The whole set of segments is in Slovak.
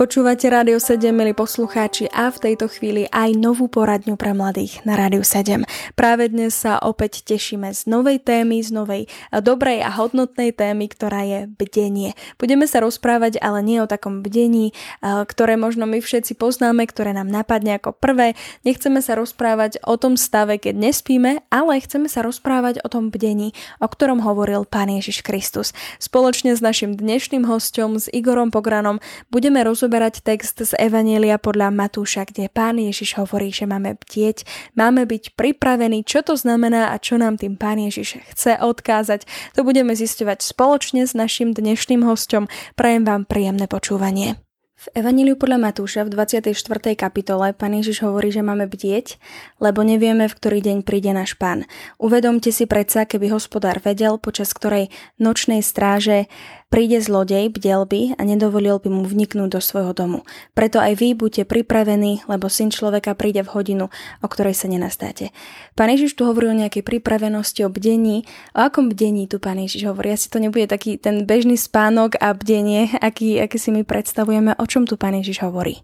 Počúvate Rádio 7, milí poslucháči, a v tejto chvíli aj novú poradňu pre mladých na Rádiu 7. Práve dnes sa opäť tešíme z novej témy, z novej dobrej a hodnotnej témy, ktorá je bdenie. Budeme sa rozprávať ale nie o takom bdení, ktoré možno my všetci poznáme, ktoré nám napadne ako prvé. Nechceme sa rozprávať o tom stave, keď nespíme, ale chceme sa rozprávať o tom bdení, o ktorom hovoril Pán Ježiš Kristus. Spoločne s našim dnešným hostom, s Igorom Pogranom, budeme rozoberať rozoberať text z Evanielia podľa Matúša, kde pán Ježiš hovorí, že máme bdieť, máme byť pripravení, čo to znamená a čo nám tým pán Ježiš chce odkázať. To budeme zisťovať spoločne s našim dnešným hostom. Prajem vám príjemné počúvanie. V Evaníliu podľa Matúša v 24. kapitole pán Ježiš hovorí, že máme bdieť, lebo nevieme, v ktorý deň príde náš pán. Uvedomte si predsa, keby hospodár vedel, počas ktorej nočnej stráže Príde zlodej, bdel by a nedovolil by mu vniknúť do svojho domu. Preto aj vy buďte pripravení, lebo syn človeka príde v hodinu, o ktorej sa nenastáte. Pán Ježiš tu hovorí o nejakej pripravenosti, o bdení. O akom bdení tu pán Ježiš hovorí? Asi to nebude taký ten bežný spánok a bdenie, aký, aký si my predstavujeme. O čom tu pán Ježiš hovorí?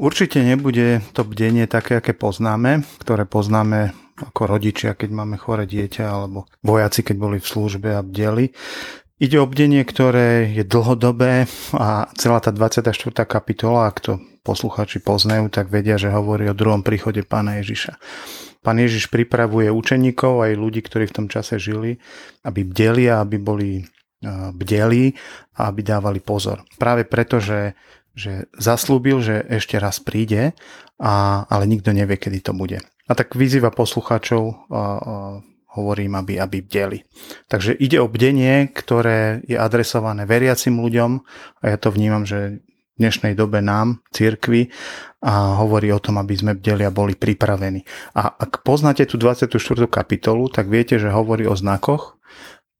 Určite nebude to bdenie také, aké poznáme, ktoré poznáme ako rodičia, keď máme chore dieťa, alebo vojaci, keď boli v službe a bdeli. Ide o bdenie, ktoré je dlhodobé a celá tá 24. kapitola, ak to posluchači poznajú, tak vedia, že hovorí o druhom príchode pána Ježiša. Pán Ježiš pripravuje učeníkov aj ľudí, ktorí v tom čase žili, aby bdeli a aby boli e, bdeli a aby dávali pozor. Práve preto, že, že zaslúbil, že ešte raz príde, a, ale nikto nevie, kedy to bude. A tak vyzýva poslucháčov hovorím, aby, aby bdeli. Takže ide o bdenie, ktoré je adresované veriacim ľuďom a ja to vnímam, že v dnešnej dobe nám, cirkvi, a hovorí o tom, aby sme bdeli a boli pripravení. A ak poznáte tú 24. kapitolu, tak viete, že hovorí o znakoch,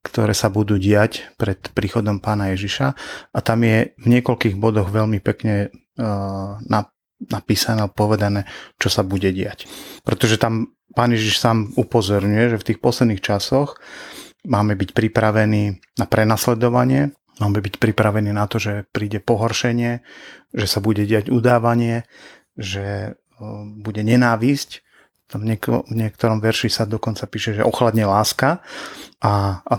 ktoré sa budú diať pred príchodom pána Ježiša a tam je v niekoľkých bodoch veľmi pekne uh, napísané, povedané, čo sa bude diať. Pretože tam Pán Ježiš sám upozorňuje, že v tých posledných časoch máme byť pripravení na prenasledovanie, máme byť pripravení na to, že príde pohoršenie, že sa bude diať udávanie, že bude nenávisť. Tam v niektorom verši sa dokonca píše, že ochladne láska a, a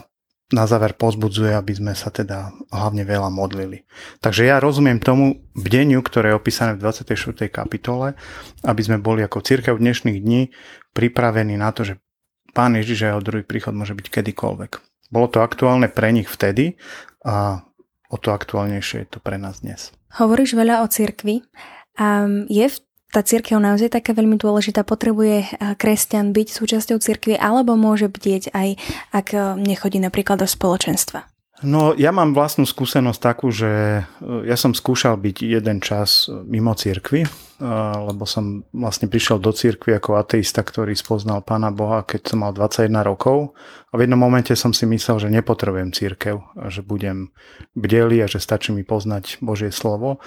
na záver pozbudzuje, aby sme sa teda hlavne veľa modlili. Takže ja rozumiem tomu bdeniu, ktoré je opísané v 24. kapitole, aby sme boli ako církev dnešných dní pripravení na to, že Pán Ježiš a jeho druhý príchod môže byť kedykoľvek. Bolo to aktuálne pre nich vtedy a o to aktuálnejšie je to pre nás dnes. Hovoríš veľa o cirkvi. Um, je v tá církev naozaj taká veľmi dôležitá? Potrebuje eh, kresťan byť súčasťou církvy alebo môže bdieť aj, ak eh, nechodí napríklad do spoločenstva? No, ja mám vlastnú skúsenosť takú, že eh, ja som skúšal byť jeden čas mimo církvy, lebo som vlastne prišiel do církvy ako ateista, ktorý spoznal Pána Boha, keď som mal 21 rokov. A v jednom momente som si myslel, že nepotrebujem církev a že budem bdelý a že stačí mi poznať Božie slovo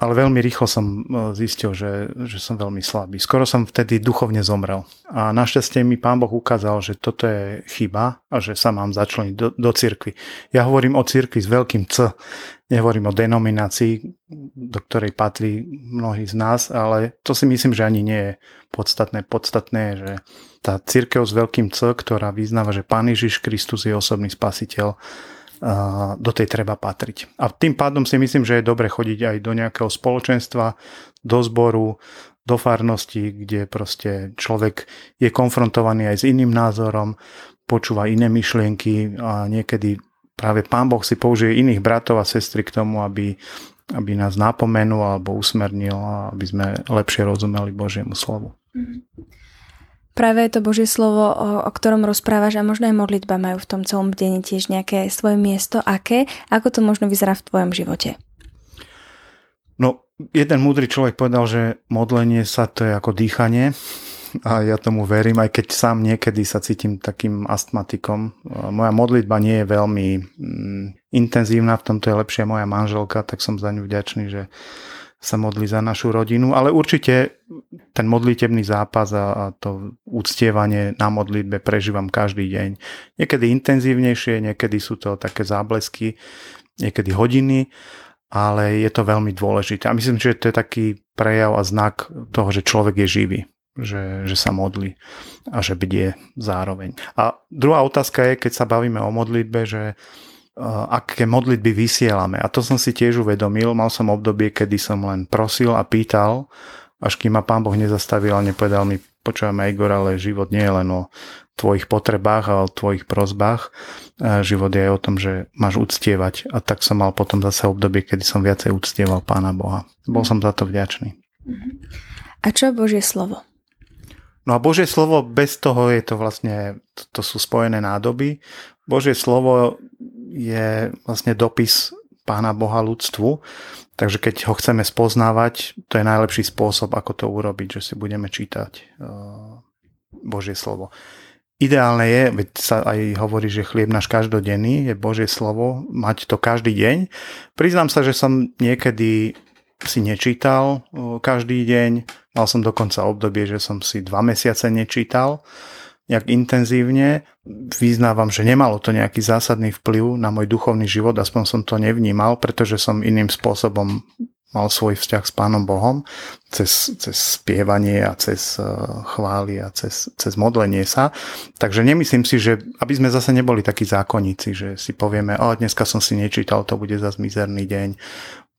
ale veľmi rýchlo som e, zistil, že, že som veľmi slabý. Skoro som vtedy duchovne zomrel. A našťastie mi pán Boh ukázal, že toto je chyba a že sa mám začleniť do, do cirkvi. Ja hovorím o cirkvi s veľkým C. Nehovorím o denominácii, do ktorej patrí mnohí z nás, ale to si myslím, že ani nie je podstatné. Podstatné je, že tá církev s veľkým C, ktorá vyznáva, že Pán Ježiš Kristus je osobný spasiteľ, do tej treba patriť. A tým pádom si myslím, že je dobre chodiť aj do nejakého spoločenstva, do zboru, do farnosti, kde proste človek je konfrontovaný aj s iným názorom, počúva iné myšlienky a niekedy práve Pán Boh si použije iných bratov a sestry k tomu, aby, aby nás napomenul alebo usmernil, aby sme lepšie rozumeli Božiemu slovu. Mm-hmm. Práve to Božie slovo, o, o ktorom rozprávaš a možno aj modlitba majú v tom celom deni tiež nejaké svoje miesto. Aké? Ako to možno vyzerá v tvojom živote? No, jeden múdry človek povedal, že modlenie sa to je ako dýchanie, a ja tomu verím, aj keď sám niekedy sa cítim takým astmatikom. Moja modlitba nie je veľmi mm, intenzívna, v tomto je lepšia moja manželka, tak som za ňu vďačný, že sa modlí za našu rodinu, ale určite ten modlitebný zápas a, a to úctievanie na modlitbe prežívam každý deň. Niekedy intenzívnejšie, niekedy sú to také záblesky, niekedy hodiny, ale je to veľmi dôležité. A myslím, že to je taký prejav a znak toho, že človek je živý, že, že sa modlí a že bdie zároveň. A druhá otázka je, keď sa bavíme o modlitbe, že aké modlitby vysielame. A to som si tiež uvedomil. Mal som obdobie, kedy som len prosil a pýtal, až kým ma pán Boh nezastavil a nepovedal mi, počúvame Igor, ale život nie je len o tvojich potrebách a o tvojich prozbách. Život je aj o tom, že máš uctievať. A tak som mal potom zase obdobie, kedy som viacej uctieval pána Boha. Bol som za to vďačný. A čo Božie slovo? No a Božie slovo, bez toho je to vlastne, to, to sú spojené nádoby. Božie slovo je vlastne dopis Pána Boha ľudstvu, takže keď ho chceme spoznávať, to je najlepší spôsob, ako to urobiť, že si budeme čítať uh, Božie slovo. Ideálne je, veď sa aj hovorí, že chlieb náš každodenný je Božie slovo, mať to každý deň. Priznám sa, že som niekedy si nečítal uh, každý deň, mal som dokonca obdobie, že som si dva mesiace nečítal nejak intenzívne. Vyznávam, že nemalo to nejaký zásadný vplyv na môj duchovný život, aspoň som to nevnímal, pretože som iným spôsobom mal svoj vzťah s Pánom Bohom cez, cez spievanie a cez uh, chvály a cez, cez modlenie sa. Takže nemyslím si, že aby sme zase neboli takí zákonníci, že si povieme, o dneska som si nečítal, to bude zase mizerný deň.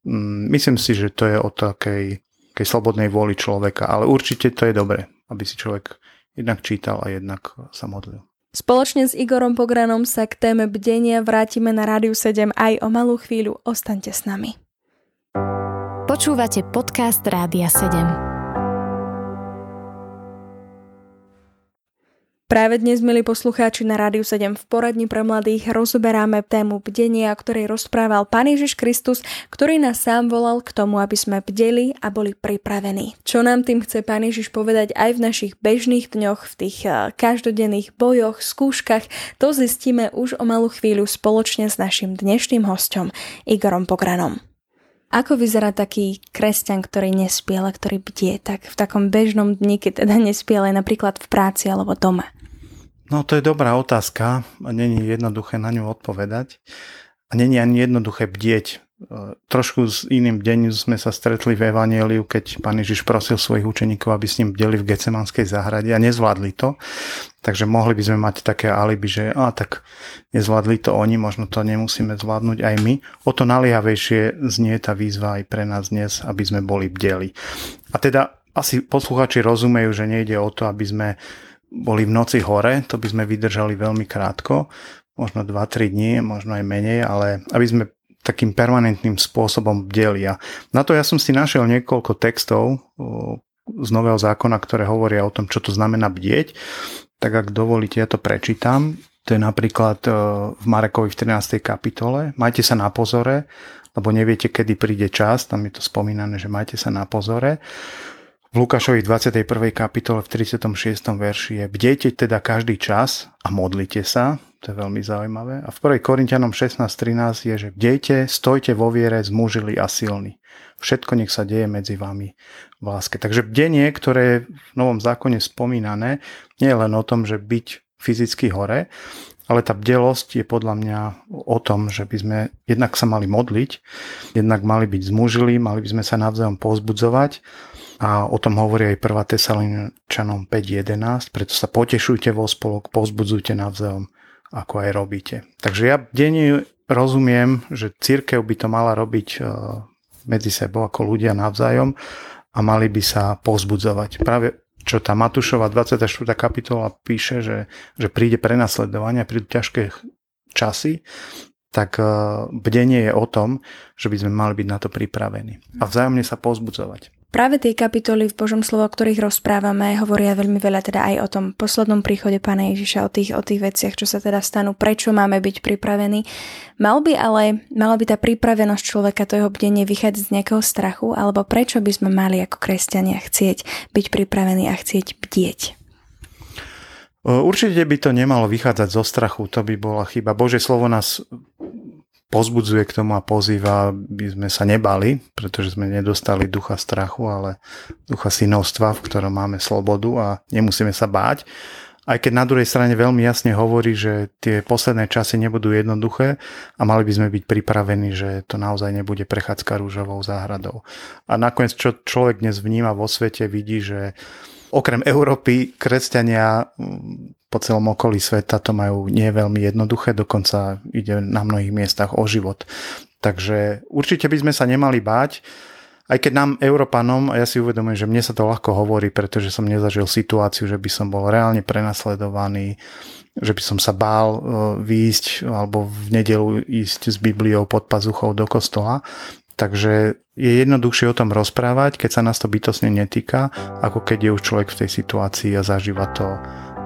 Mm, myslím si, že to je o takej slobodnej vôli človeka, ale určite to je dobre, aby si človek jednak čítal a jednak sa modlil. Spoločne s Igorom Pogranom sa k téme bdenia vrátime na Rádiu 7 aj o malú chvíľu. Ostaňte s nami. Počúvate podcast Rádia 7. Práve dnes, milí poslucháči na Rádiu 7 v poradni pre mladých, rozoberáme tému bdenia, o ktorej rozprával Pán Ježiš Kristus, ktorý nás sám volal k tomu, aby sme bdeli a boli pripravení. Čo nám tým chce Pán Ježiš povedať aj v našich bežných dňoch, v tých eh, každodenných bojoch, skúškach, to zistíme už o malú chvíľu spoločne s našim dnešným hostom Igorom Pokranom. Ako vyzerá taký kresťan, ktorý nespie, ale ktorý bdie, tak v takom bežnom dni, keď teda nespie, ale napríklad v práci alebo doma? No to je dobrá otázka a není jednoduché na ňu odpovedať. A není ani jednoduché bdieť. E, trošku s iným deň sme sa stretli v Evangeliu, keď pán Ježiš prosil svojich učeníkov, aby s ním bdeli v Gecemanskej záhrade a nezvládli to. Takže mohli by sme mať také alibi, že a tak nezvládli to oni, možno to nemusíme zvládnuť aj my. O to naliehavejšie znie tá výzva aj pre nás dnes, aby sme boli bdeli. A teda asi posluchači rozumejú, že nejde o to, aby sme boli v noci hore, to by sme vydržali veľmi krátko, možno 2-3 dní, možno aj menej, ale aby sme takým permanentným spôsobom bdeli. A na to ja som si našiel niekoľko textov z Nového zákona, ktoré hovoria o tom, čo to znamená bdieť. Tak ak dovolíte, ja to prečítam. To je napríklad v Marekovi v 13. kapitole. Majte sa na pozore, lebo neviete, kedy príde čas. Tam je to spomínané, že majte sa na pozore. V Lukášovi 21. kapitole v 36. verši je Bdejte teda každý čas a modlite sa, to je veľmi zaujímavé. A v 1. Korintianom 16.13 je, že bdejte, stojte vo viere, zmužili a silní. Všetko nech sa deje medzi vami v láske. Takže bdenie, ktoré je v Novom zákone spomínané, nie je len o tom, že byť fyzicky hore, ale tá bdelosť je podľa mňa o tom, že by sme jednak sa mali modliť, jednak mali byť zmužili, mali by sme sa navzájom pozbudzovať a o tom hovorí aj 1. Tesaloničanom 5.11, preto sa potešujte vo spolok, pozbudzujte navzájom, ako aj robíte. Takže ja denne rozumiem, že církev by to mala robiť e, medzi sebou ako ľudia navzájom a mali by sa pozbudzovať. Práve čo tá Matúšova 24. kapitola píše, že, že príde prenasledovanie, prídu ťažké časy, tak e, bdenie je o tom, že by sme mali byť na to pripravení a vzájomne sa pozbudzovať. Práve tie kapitoly v Božom slovo, o ktorých rozprávame, hovoria veľmi veľa teda aj o tom poslednom príchode Pána Ježiša, o tých, o tých veciach, čo sa teda stanú, prečo máme byť pripravení. Mal by ale, mala by tá pripravenosť človeka, to jeho bdenie vychádzať z nejakého strachu, alebo prečo by sme mali ako kresťania chcieť byť pripravení a chcieť bdieť? Určite by to nemalo vychádzať zo strachu, to by bola chyba. Bože slovo nás pozbudzuje k tomu a pozýva, aby sme sa nebali, pretože sme nedostali ducha strachu, ale ducha synovstva, v ktorom máme slobodu a nemusíme sa báť. Aj keď na druhej strane veľmi jasne hovorí, že tie posledné časy nebudú jednoduché a mali by sme byť pripravení, že to naozaj nebude prechádzka rúžovou záhradou. A nakoniec, čo človek dnes vníma vo svete, vidí, že okrem Európy kresťania po celom okolí sveta to majú nie veľmi jednoduché, dokonca ide na mnohých miestach o život. Takže určite by sme sa nemali báť, aj keď nám, Európanom, a ja si uvedomujem, že mne sa to ľahko hovorí, pretože som nezažil situáciu, že by som bol reálne prenasledovaný, že by som sa bál e, výjsť alebo v nedelu ísť s Bibliou pod pazuchou do kostola. Takže je jednoduchšie o tom rozprávať, keď sa nás to bytosne netýka, ako keď je už človek v tej situácii a zažíva to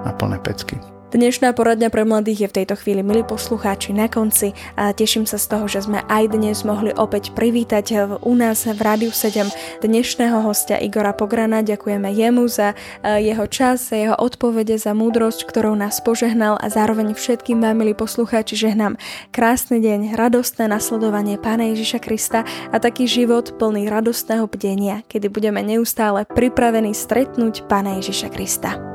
na plné pecky. Dnešná poradňa pre mladých je v tejto chvíli, milí poslucháči, na konci a teším sa z toho, že sme aj dnes mohli opäť privítať u nás v Rádiu 7 dnešného hostia Igora Pograna. Ďakujeme jemu za e, jeho čas, za jeho odpovede, za múdrosť, ktorou nás požehnal a zároveň všetkým vám, milí poslucháči, žehnám krásny deň, radostné nasledovanie Pána Ježiša Krista a taký život plný radostného bdenia, kedy budeme neustále pripravení stretnúť Pána Ježiša Krista.